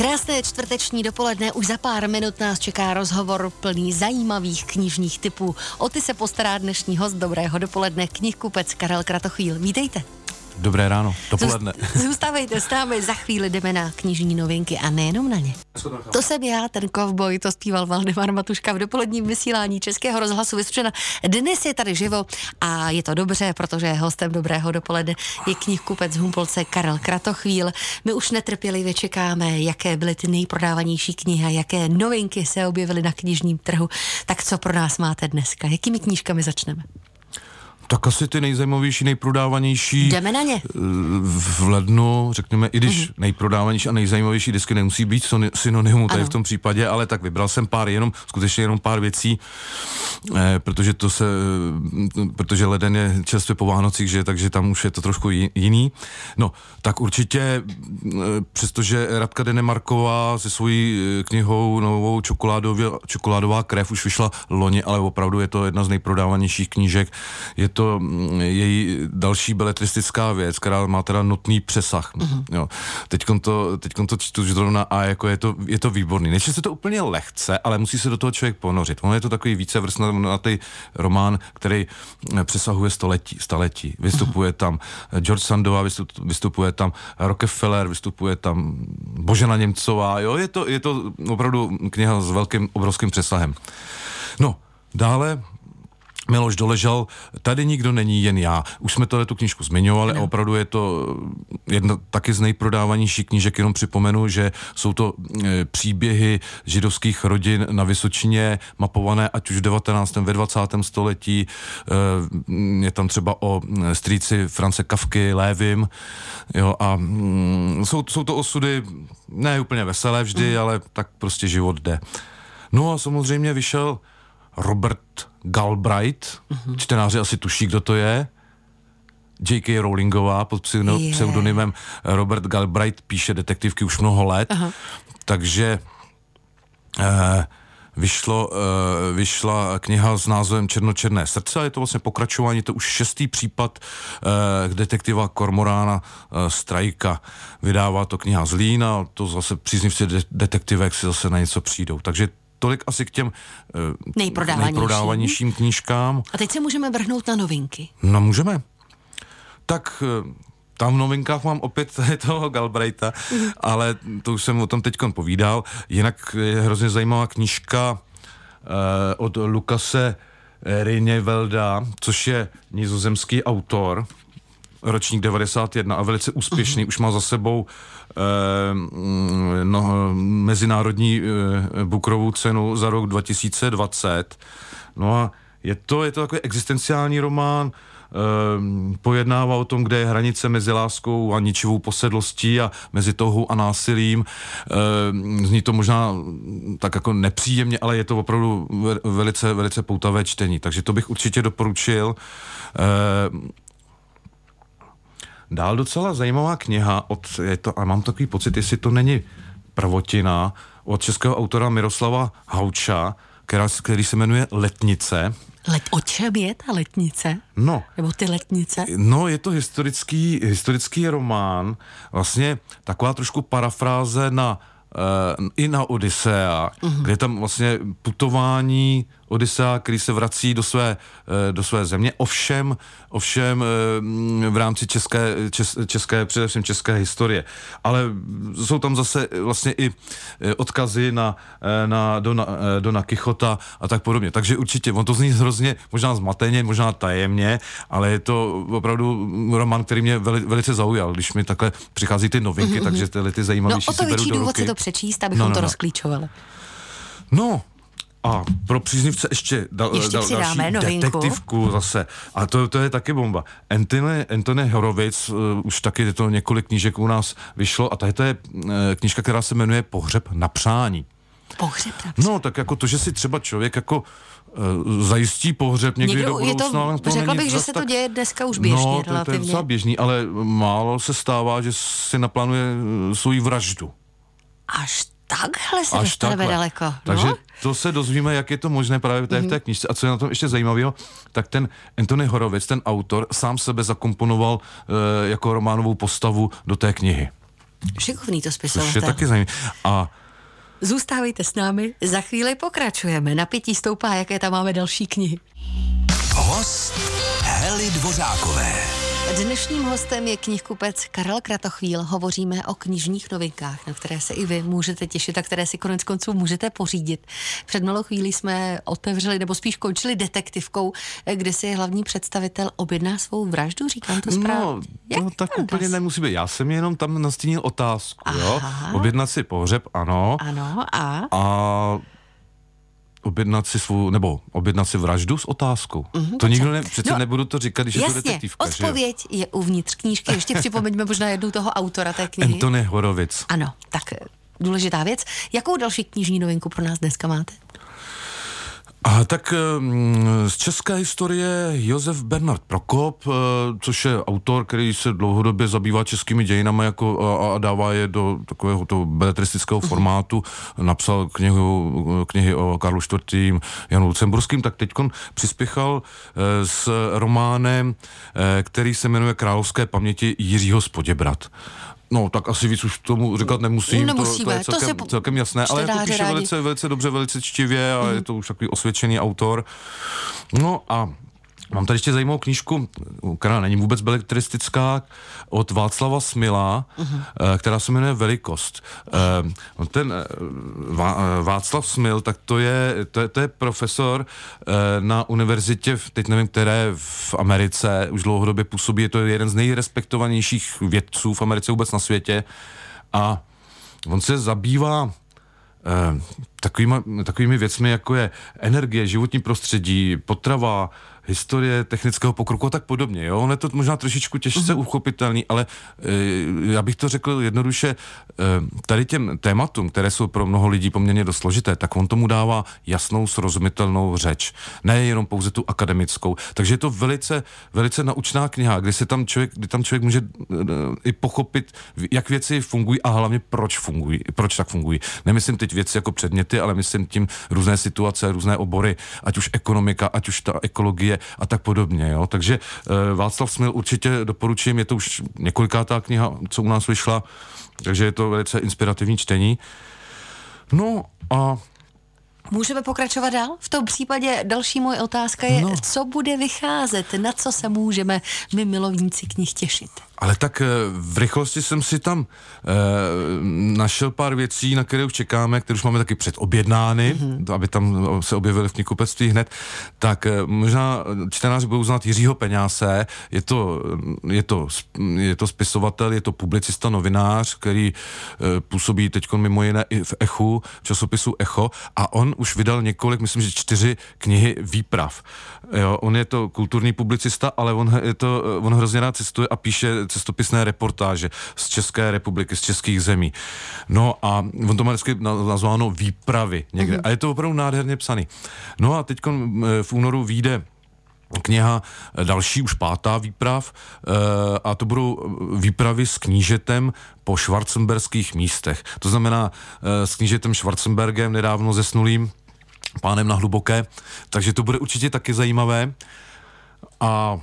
Krásné čtvrteční dopoledne, už za pár minut nás čeká rozhovor plný zajímavých knižních typů. O ty se postará dnešní host Dobrého dopoledne, knihkupec Karel Kratochvíl. Vítejte. Dobré ráno, dopoledne. Zůstávejte s námi, za chvíli jdeme na knižní novinky a nejenom na ně. To jsem já, ten kovboj, to zpíval Valdemar Matuška v dopoledním vysílání Českého rozhlasu Vyspřena. Dnes je tady živo a je to dobře, protože hostem Dobrého dopoledne je knihkupec Humpolce Karel Kratochvíl. My už netrpělivě čekáme, jaké byly ty nejprodávanější knihy a jaké novinky se objevily na knižním trhu. Tak co pro nás máte dneska? Jakými knížkami začneme? Tak asi ty nejzajímavější, nejprodávanější. Jdeme na ně. Eh, v lednu, řekněme, i když mm-hmm. nejprodávanější a nejzajímavější disky nemusí být synonymu tady ano. v tom případě, ale tak vybral jsem pár jenom, skutečně jenom pár věcí, eh, protože to se, eh, protože leden je čerstvě po Vánocích, že, takže tam už je to trošku jiný. No, tak určitě, eh, přestože Radka Denemarková se svojí knihou novou čokoládová krev už vyšla loni, ale opravdu je to jedna z nejprodávanějších knížek. Je to to mm, její další beletristická věc, která má teda nutný přesah. Uh-huh. Jo. Teďkon to, teďkon to čtu zrovna a jako je to, je to výborný. Nečte se to úplně lehce, ale musí se do toho člověk ponořit. Ono je to takový více vrstnatý román, který mm, přesahuje století. století. Vystupuje tam George Sandová, vystupuje tam Rockefeller, vystupuje tam Božena Němcová. Jo, je to, je to opravdu kniha s velkým, obrovským přesahem. No, dále Miloš doležel, tady nikdo není, jen já. Už jsme tohle tu knížku zmiňovali no. a opravdu je to jedna taky z nejprodávanějších knížek, jenom připomenu, že jsou to e, příběhy židovských rodin na Vysočině, mapované ať už v 19. ve 20. století. E, je tam třeba o e, strýci France Kavky, Lévim, jo, a mm, jsou, jsou to osudy ne úplně veselé vždy, mm. ale tak prostě život jde. No a samozřejmě vyšel Robert Galbraith, mm-hmm. čtenáři asi tuší, kdo to je, J.K. Rowlingová pod pseudonymem Robert Galbraith píše detektivky už mnoho let, Aha. takže eh, vyšlo, eh, vyšla kniha s názvem Černočerné srdce a je to vlastně pokračování, to už šestý případ eh, detektiva Kormorána eh, Strajka. Vydává to kniha z Lína, to zase příznivci de- detektivek si zase na něco přijdou. Takže tolik asi k těm uh, nejprodávanějším. nejprodávanějším knížkám. A teď se můžeme vrhnout na novinky. No můžeme. Tak uh, tam v novinkách mám opět toho Galbraita, mm. ale to už jsem o tom teď povídal. Jinak je hrozně zajímavá knížka uh, od Lukase Rinevelda, což je nizozemský autor, ročník 91 a velice úspěšný, uh-huh. už má za sebou eh, no, mezinárodní eh, Bukrovou cenu za rok 2020. No a je to, je to takový existenciální román, eh, pojednává o tom, kde je hranice mezi láskou a ničivou posedlostí a mezi touhou a násilím. Zní to možná tak jako nepříjemně, ale je to opravdu velice, velice poutavé čtení, takže to bych určitě doporučil. Eh, Dál docela zajímavá kniha od, je to, a mám takový pocit, jestli to není prvotina, od českého autora Miroslava Hauča, která, který se jmenuje Letnice. Let, o čem je ta letnice? No. Nebo ty letnice? No, je to historický, historický román, vlastně taková trošku parafráze na uh, i na Odisea, uh-huh. kde je tam vlastně putování Odisea, který se vrací do své, eh, do své země, ovšem, ovšem eh, v rámci české, čes, české, především české historie. Ale jsou tam zase vlastně i eh, odkazy na, na Dona, Dona Kichota a tak podobně. Takže určitě, on to zní hrozně, možná zmateně, možná tajemně, ale je to opravdu román, který mě veli, velice zaujal, když mi takhle přichází ty novinky, mm-hmm. takže tyhle ty zajímavější no, o to si beru do důvod si to přečíst, abychom no, no, no. to rozklíčovali. No, a pro příznivce ještě, dal, ještě dal, další novinku. detektivku zase. A to, to je taky bomba. Anthony, Anthony Horovic, uh, už taky je to několik knížek u nás vyšlo a tady to je uh, knížka, která se jmenuje Pohřeb na přání. Pohřeb na přání. No, tak jako to, že si třeba člověk jako uh, zajistí pohřeb někdy Někdo, do budoucna. Je to, to řekla bych, že se to děje dneska už běžně no, to, relativně. to je docela běžný, ale málo se stává, že si naplánuje svou vraždu. Až takhle se Až dostaneme takhle. daleko. No? Takže to se dozvíme, jak je to možné právě v té, mm-hmm. v té mhm. knižce. A co je na tom ještě zajímavého, tak ten Anthony Horovec, ten autor, sám sebe zakomponoval e, jako románovou postavu do té knihy. Šikovný to spisovatel. Což je taky zajímavé. A Zůstávejte s námi, za chvíli pokračujeme. Napětí stoupá, jaké tam máme další knihy. Host Hely Dvořákové. Dnešním hostem je knihkupec Karel Kratochvíl. Hovoříme o knižních novinkách, na které se i vy můžete těšit a které si konec konců můžete pořídit. Před malou chvílí jsme otevřeli, nebo spíš končili detektivkou, kde si hlavní představitel objedná svou vraždu, říkám to správně. No, to Jak tak úplně nemusí být. Já jsem jenom tam nastínil otázku, Aha. jo. Objednat si pohřeb, ano. Ano, a? A objednat si svou, nebo objednat si vraždu s otázkou. Mm-hmm, to nikdo ne, přece no, nebudu to říkat, když jasně, je to detektivka. odpověď že? je uvnitř knížky. Ještě připomeňme možná jednou toho autora té knihy. Antony Horovic. Ano, tak důležitá věc. Jakou další knižní novinku pro nás dneska máte? A tak mm, z české historie Josef Bernard Prokop, eh, což je autor, který se dlouhodobě zabývá českými dějinami jako, a, a dává je do takového to beletristického formátu, napsal knihu, knihy o Karlu IV. Janu Lucemburským, tak teď přispěchal eh, s románem, eh, který se jmenuje Královské paměti Jiřího Spoděbrat. No, tak asi víc už tomu říkat nemusím, Nemusíme. to, to je celkem, to celkem jasné, ale jako píše velice, velice dobře, velice čtivě a mm. je to už takový osvědčený autor. No a Mám tady ještě zajímavou knížku, která není vůbec belekteristická, od Václava Smila, uh-huh. která se jmenuje Velikost. Uh, ten uh, Václav Smil, tak to je, to je, to je profesor na univerzitě, teď nevím, které v Americe, už dlouhodobě působí, je to jeden z nejrespektovanějších vědců v Americe vůbec na světě a on se zabývá takovými, takovými věcmi, jako je energie, životní prostředí, potrava, historie technického pokroku a tak podobně. Jo? On je to možná trošičku těžce uh-huh. uchopitelný, ale e, já bych to řekl jednoduše, e, tady těm tématům, které jsou pro mnoho lidí poměrně dost složité, tak on tomu dává jasnou, srozumitelnou řeč. Ne jenom pouze tu akademickou. Takže je to velice, velice naučná kniha, kdy, se tam člověk, kdy tam člověk může e, i pochopit, jak věci fungují a hlavně proč fungují, proč tak fungují. Nemyslím teď věci jako předměty, ale myslím tím různé situace, různé obory, ať už ekonomika, ať už ta ekologie, a tak podobně. Jo? Takže e, Václav Smil určitě doporučím, je to už několikátá kniha, co u nás vyšla, takže je to velice inspirativní čtení. No a Můžeme pokračovat dál? V tom případě další moje otázka je, no. co bude vycházet, na co se můžeme my milovníci knih těšit? Ale tak eh, v rychlosti jsem si tam e, našel pár věcí, na které už čekáme, které už máme taky předobjednány, mm-hmm. aby tam se objevily v knihkupectví hned. Tak e, možná čtenáři budou znát Jiřího Peňáse, je to, je, to, je to spisovatel, je to publicista, novinář, který e, působí teď mimo jiné i v Echu, v časopisu Echo a on už vydal několik, myslím, že čtyři knihy výprav. Jo, on je to kulturní publicista, ale on, je to, on hrozně rád cestuje a píše cestopisné reportáže z České republiky, z českých zemí. No a on to má vždycky nazváno výpravy někde. Mm-hmm. A je to opravdu nádherně psaný. No a teď v únoru vyjde kniha, další už pátá výprav eh, a to budou výpravy s knížetem po švarcemberských místech. To znamená eh, s knížetem Schwarzenbergem, nedávno zesnulým pánem na hluboké, takže to bude určitě taky zajímavé. A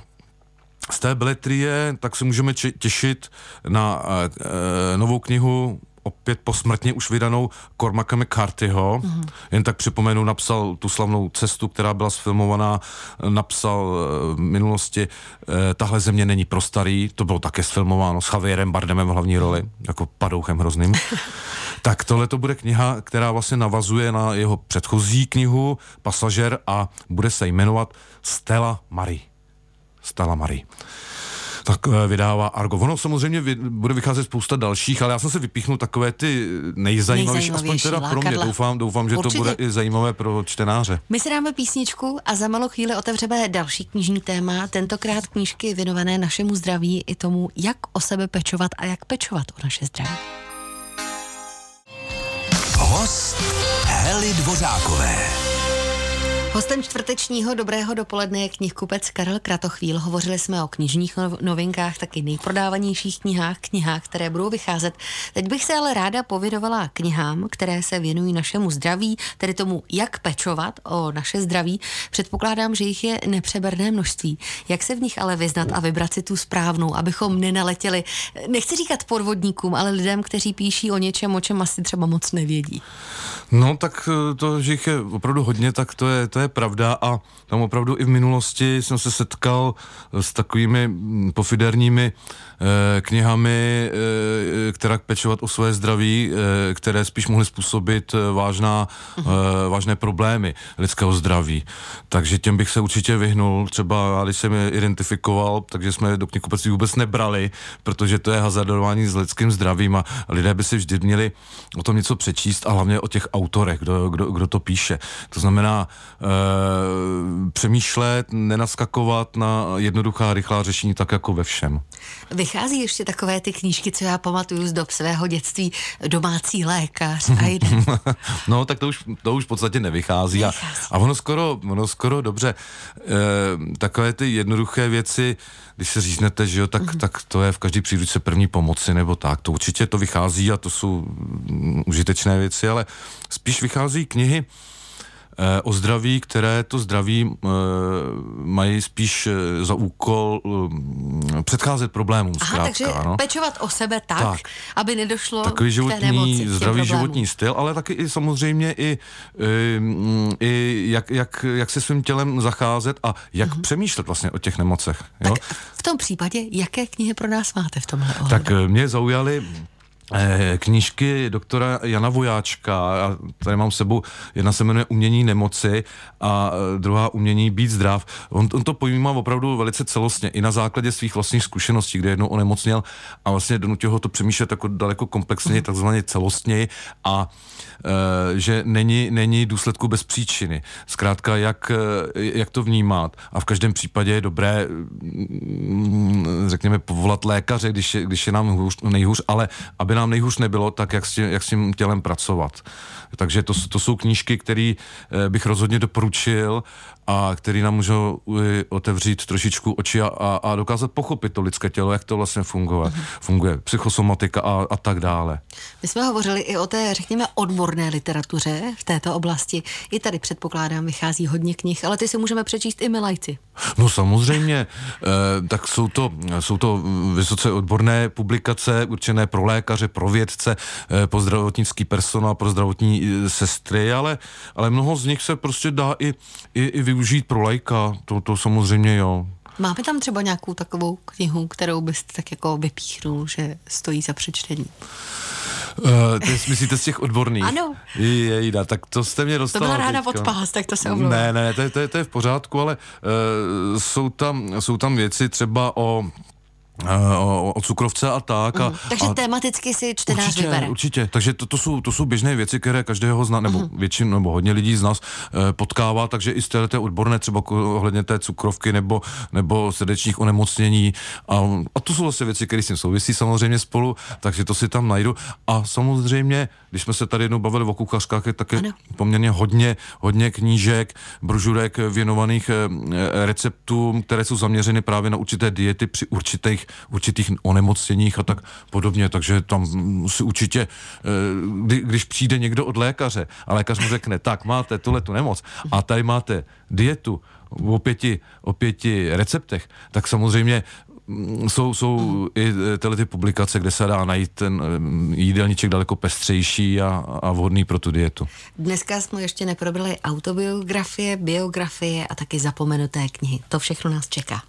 z té beletrie tak se můžeme těšit na e, novou knihu opět posmrtně už vydanou Cormaca McCarthyho. Mm-hmm. Jen tak připomenu, napsal tu slavnou cestu, která byla sfilmovaná, napsal e, v minulosti e, Tahle země není pro starý, to bylo také sfilmováno s Javierem Bardemem v hlavní roli, jako padouchem hrozným. tak tohle to bude kniha, která vlastně navazuje na jeho předchozí knihu Pasažer a bude se jmenovat Stella Marie. Stella Marie tak eh, vydává Argo. Ono samozřejmě bude vycházet spousta dalších, ale já jsem se vypíchnul takové ty nejzajímavější, aspoň teda pro mě. Doufám, doufám že Určitě. to bude i zajímavé pro čtenáře. My si dáme písničku a za malou chvíli otevřeme další knižní téma, tentokrát knížky věnované našemu zdraví i tomu, jak o sebe pečovat a jak pečovat o naše zdraví. Host Hely Dvořákové. Hostem čtvrtečního dobrého dopoledne je knihkupec Karel Kratochvíl. Hovořili jsme o knižních novinkách, taky nejprodávanějších knihách, knihách, které budou vycházet. Teď bych se ale ráda povědovala knihám, které se věnují našemu zdraví, tedy tomu, jak pečovat o naše zdraví. Předpokládám, že jich je nepřeberné množství. Jak se v nich ale vyznat a vybrat si tu správnou, abychom nenaletěli, nechci říkat podvodníkům, ale lidem, kteří píší o něčem, o čem asi třeba moc nevědí. No tak eh, to, že jich je opravdu hodně, tak to je, to je pravda a tam opravdu i v minulosti jsem se setkal s takovými mm, pofiderními eh, knihami, eh, která pečovat o své zdraví, eh, které spíš mohly způsobit eh, vážná, eh, vážné problémy lidského zdraví. Takže těm bych se určitě vyhnul. Třeba když jsem je identifikoval, takže jsme do knihkupectví vůbec nebrali, protože to je hazardování s lidským zdravím a lidé by si vždy měli o tom něco přečíst a hlavně o těch autorech, kdo, kdo, kdo to píše. To znamená e, přemýšlet, nenaskakovat na jednoduchá, rychlá řešení tak jako ve všem. Vychází ještě takové ty knížky, co já pamatuju z dob svého dětství, domácí lékař a no, tak to už, to už v podstatě nevychází. A, a ono, skoro, ono skoro dobře. E, takové ty jednoduché věci, když se říznete, že jo, tak, mm-hmm. tak to je v každý příručce první pomoci nebo tak. To určitě to vychází a to jsou mm, užitečné věci, ale spíš vychází knihy, Eh, o zdraví, které to zdraví eh, mají spíš eh, za úkol předcházet problémům. Aha, zkrátka, takže no. pečovat o sebe tak, tak, aby nedošlo Takový životní, k té nemoci, zdravý životní styl, ale taky i samozřejmě i, i, i jak, jak, jak se svým tělem zacházet a jak uh-huh. přemýšlet vlastně o těch nemocech. Jo? Tak v tom případě, jaké knihy pro nás máte v tomhle ohledu? Tak mě zaujaly Eh, knížky doktora Jana Vojáčka, a tady mám sebou, jedna se jmenuje Umění nemoci a eh, druhá Umění být zdrav. On, on to pojímá opravdu velice celostně, i na základě svých vlastních zkušeností, kde jednou onemocněl a vlastně donutil ho to přemýšlet jako daleko komplexněji, takzvaně celostněji a e, že není, není důsledku bez příčiny. Zkrátka, jak, jak to vnímat a v každém případě je dobré, mm, řekněme, povolat lékaře, když je, když je nám hůř, nejhůř, ale aby nám nejhůř nebylo, tak jak s tím, jak s tím tělem pracovat. Takže to, to jsou knížky, které eh, bych rozhodně doporučil a který nám můžou otevřít trošičku oči a, a, a dokázat pochopit to lidské tělo, jak to vlastně funguje, mm-hmm. funguje psychosomatika a, a tak dále. My jsme hovořili i o té, řekněme, odborné literatuře v této oblasti. I tady předpokládám, vychází hodně knih, ale ty si můžeme přečíst i my lajci. No samozřejmě, eh, tak jsou to, jsou to vysoce odborné publikace určené pro lékaře, pro vědce, eh, pro zdravotnický personál, pro zdravotní eh, sestry, ale, ale mnoho z nich se prostě dá i, i, i využít pro lajka, to, to samozřejmě jo. Máme tam třeba nějakou takovou knihu, kterou byste tak jako vypíchnul, že stojí za přečtení? Uh, ty myslíte z těch odborných? Ano. Jejda, tak to jste mě dostala. To byla ráda pod pás, tak to se omlouvám. Ne, ne, to je, to je, to je v pořádku, ale uh, jsou, tam, jsou tam věci třeba o o, o cukrovce a tak. A, mm. Takže a, tematicky si čtenář určitě, vybere. Určitě, takže to, to, jsou, to jsou běžné věci, které každého z nás, nebo mm. většinu, nebo hodně lidí z nás e, potkává, takže i z té, té odborné třeba ohledně té cukrovky nebo, nebo srdečních onemocnění. A, a to jsou vlastně věci, které s tím souvisí samozřejmě spolu, takže to si tam najdu. A samozřejmě, když jsme se tady jednou bavili o kuchařkách, je také ano. poměrně hodně, hodně knížek, brožurek věnovaných e, receptům, které jsou zaměřeny právě na určité diety při určitých určitých onemocněních a tak podobně, takže tam si určitě, eh, kdy, když přijde někdo od lékaře a lékař mu řekne, tak máte tuhle tu nemoc a tady máte dietu o pěti, o pěti receptech, tak samozřejmě jsou, jsou i eh, tyhle ty publikace, kde se dá najít ten eh, jídelníček daleko pestřejší a, a vhodný pro tu dietu. Dneska jsme ještě neprobrali autobiografie, biografie a taky zapomenuté knihy. To všechno nás čeká.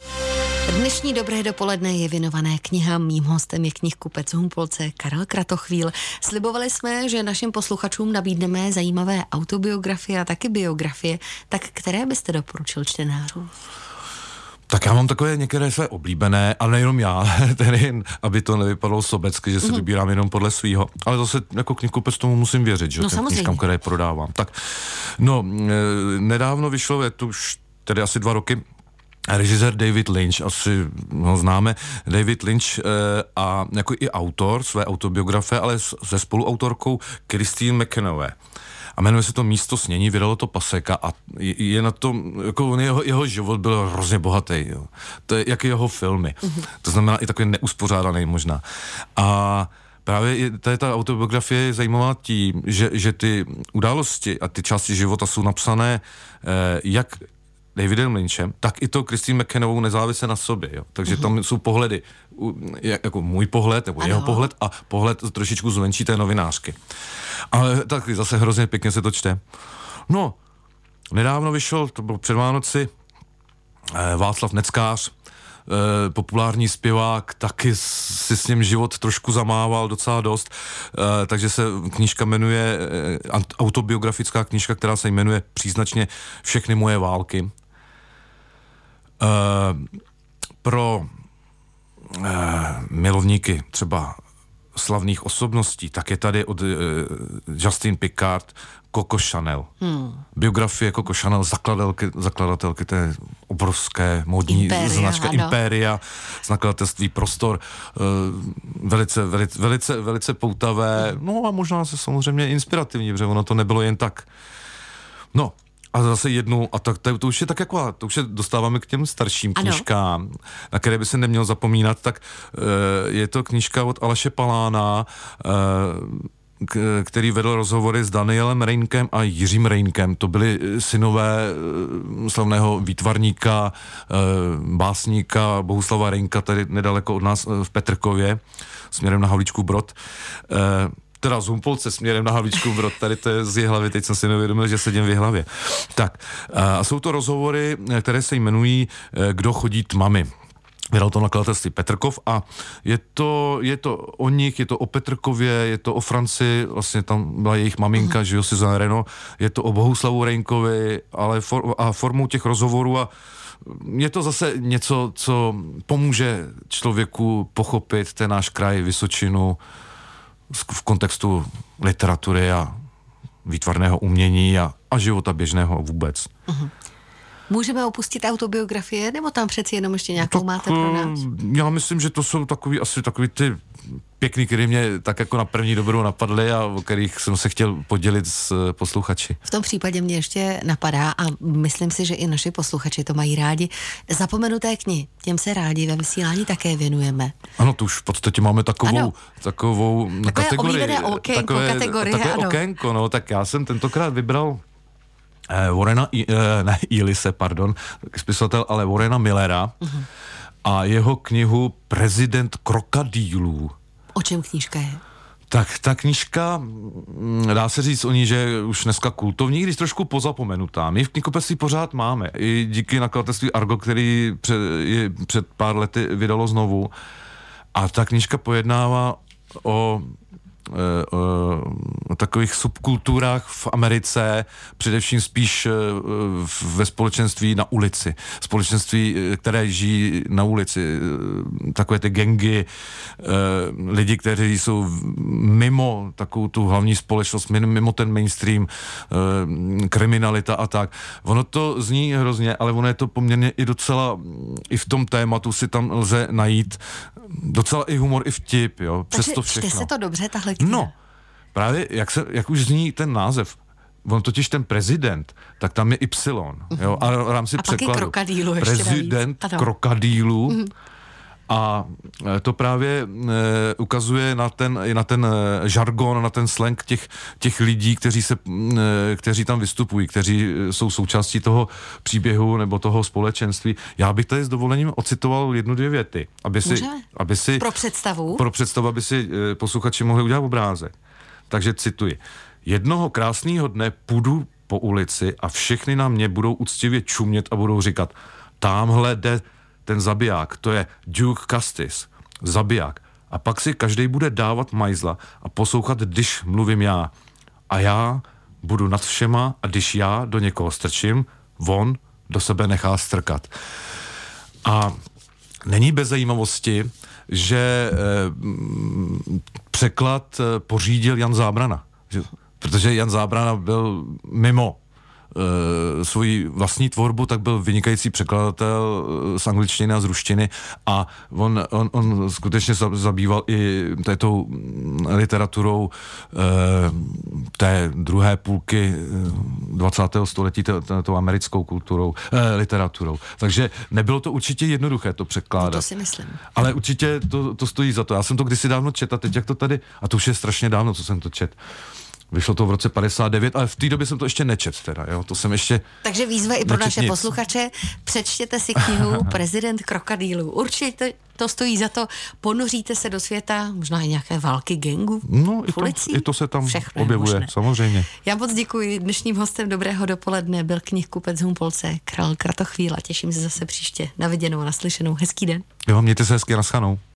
Dnešní dobré dopoledne je věnované knihám. Mým hostem je knihkupec Humpolce Karel Kratochvíl. Slibovali jsme, že našim posluchačům nabídneme zajímavé autobiografie a taky biografie. Tak které byste doporučil čtenářům? Tak já mám takové některé své oblíbené, ale nejenom já, tedy, aby to nevypadalo sobecky, že se mm-hmm. vybírám jenom podle svého. Ale zase jako knihkupec tomu musím věřit, že no, těm knižkám, které prodávám. Tak, no, e, nedávno vyšlo, je to už tedy asi dva roky, režisér David Lynch, asi ho známe, David Lynch e, a jako i autor své autobiografie, ale se spoluautorkou Christine McKenové. A jmenuje se to Místo snění, vydalo to Paseka a je, na tom, jako on, jeho, jeho život byl hrozně bohatý, jo. To je jak jeho filmy. Mm-hmm. To znamená i takový neuspořádaný možná. A právě tady ta autobiografie je zajímavá tím, že, že ty události a ty části života jsou napsané eh, jak Davidem Lynchem, tak i to Christine McKennovou nezávisle na sobě. Jo. Takže mm-hmm. tam jsou pohledy, jako můj pohled, nebo ano. jeho pohled a pohled trošičku zvenčí té novinářky. Ale tak zase hrozně pěkně se to čte. No, nedávno vyšel, to bylo před Vánoci, eh, Václav Neckář, eh, populární zpěvák, taky si s ním život trošku zamával docela dost, eh, takže se knížka jmenuje, autobiografická knížka, která se jmenuje příznačně Všechny moje války. Pro milovníky třeba slavných osobností, tak je tady od uh, Justin Picard Coco Chanel. Hmm. Biografie Coco Chanel, zakladatelky, zakladatelky té obrovské modní Imperia, značka ano. Imperia, z nakladatelství Prostor, uh, velice, velice, velice, velice poutavé, hmm. no a možná se samozřejmě inspirativní, protože ono to nebylo jen tak. No, a zase jednu, a tak, to, to už je tak jako, to už se dostáváme k těm starším ano. knížkám, na které by se neměl zapomínat, tak uh, je to knížka od Aleše Palána, uh, k, který vedl rozhovory s Danielem Reinkem a Jiřím Reinkem. To byli synové uh, slavného výtvarníka, básníka Bohuslava Reinka, tady nedaleko od nás v Petrkově, směrem na Havlíčku Brod. Teda z Humpolce směrem na Havlíčku Brod, tady to je z hlavy, teď jsem si neuvědomil, že sedím v hlavě. Tak, a jsou to rozhovory, které se jmenují eh, Kdo chodí tmami. Vydal to nakladatelství Petrkov a je to, je to o nich, je to o Petrkově, je to o Franci, vlastně tam byla jejich maminka, že jo, Suzanne Reno, je to o Bohuslavu Rejnkovi, ale for, a formou těch rozhovorů a je to zase něco, co pomůže člověku pochopit ten náš kraj, Vysočinu, v kontextu literatury a výtvarného umění a, a života běžného vůbec. Uh-huh. Můžeme opustit autobiografie, nebo tam přeci jenom ještě nějakou tak, máte pro nás? Já myslím, že to jsou takový, asi takový ty pěkný, který mě tak jako na první dobrou napadly a o kterých jsem se chtěl podělit s eh, posluchači. V tom případě mě ještě napadá a myslím si, že i naši posluchači to mají rádi. Zapomenuté knihy, těm se rádi ve vysílání také věnujeme. Ano, to už v podstatě máme takovou, ano. takovou takové kategorii. Okénko, takové, kategorie, takové ano. okénko, no, tak já jsem tentokrát vybral eh, Warrena, eh, ne, Ilise, pardon, spisovatel, ale Warrena Millera uh-huh. a jeho knihu Prezident krokodýlů. O čem knížka je? Tak ta knížka, mm, dá se říct o ní, že už dneska kultovní, když trošku pozapomenutá. My v knihkupectví pořád máme, i díky nakladatelství Argo, který před, je před pár lety vydalo znovu. A ta knížka pojednává o o takových subkulturách v Americe, především spíš eh, ve společenství na ulici. Společenství, eh, které žijí na ulici. Takové ty gengy, lidi, kteří jsou mimo takovou tu hlavní společnost, mimo ten mainstream, kriminalita a tak. Ono to zní hrozně, ale ono je to poměrně i docela, i v tom tématu si tam lze najít docela i humor, i vtip, jo, přes to všechno. se to dobře, tahle kniha? No, právě jak, se, jak už zní ten název, on totiž ten prezident, tak tam je Y, jo, a v rámci a překladu. Prezident krokodýlů. Mm-hmm. A e, to právě e, ukazuje na ten, na ten e, žargon, na ten slang těch, těch lidí, kteří, se, kteří tam vystupují, kteří jsou součástí toho příběhu nebo toho společenství. Já bych tady s dovolením ocitoval jednu, dvě věty, aby si, aby si pro představu, pro představu, aby si posluchači mohli udělat obrázek. Takže cituji. Jednoho krásného dne půjdu po ulici a všechny na mě budou úctivě čumět a budou říkat, tamhle jde ten zabiják, to je Duke Castis, zabiják. A pak si každý bude dávat majzla a poslouchat, když mluvím já. A já budu nad všema a když já do někoho strčím, on do sebe nechá strkat. A není bez zajímavosti, že eh, překlad eh, pořídil Jan Zábrana. Že, protože Jan Zábrana byl mimo e, svoji vlastní tvorbu, tak byl vynikající překladatel z angličtiny a z ruštiny a on, on, on skutečně zabýval i této literaturou e, té druhé půlky 20. století, tou americkou kulturou, e, literaturou. Takže nebylo to určitě jednoduché to překládat. No to si myslím. Ale určitě to, to stojí za to. Já jsem to kdysi dávno četl a teď jak to tady, a to už je strašně dávno, co jsem to čet. Vyšlo to v roce 59, ale v té době jsem to ještě nečet teda, jo, to jsem ještě... Takže výzva i pro naše nic. posluchače, přečtěte si knihu Prezident krokodýlů. Určitě to stojí za to, ponoříte se do světa, možná i nějaké války gengu No, i to, i to se tam Všechno objevuje, samozřejmě. Já moc děkuji. Dnešním hostem Dobrého dopoledne byl knihkupec Humpolce, král Kratochvíla. Těším se zase příště. Na viděnou, naslyšenou. Hezký den. Jo, mějte se hezky, naschanou.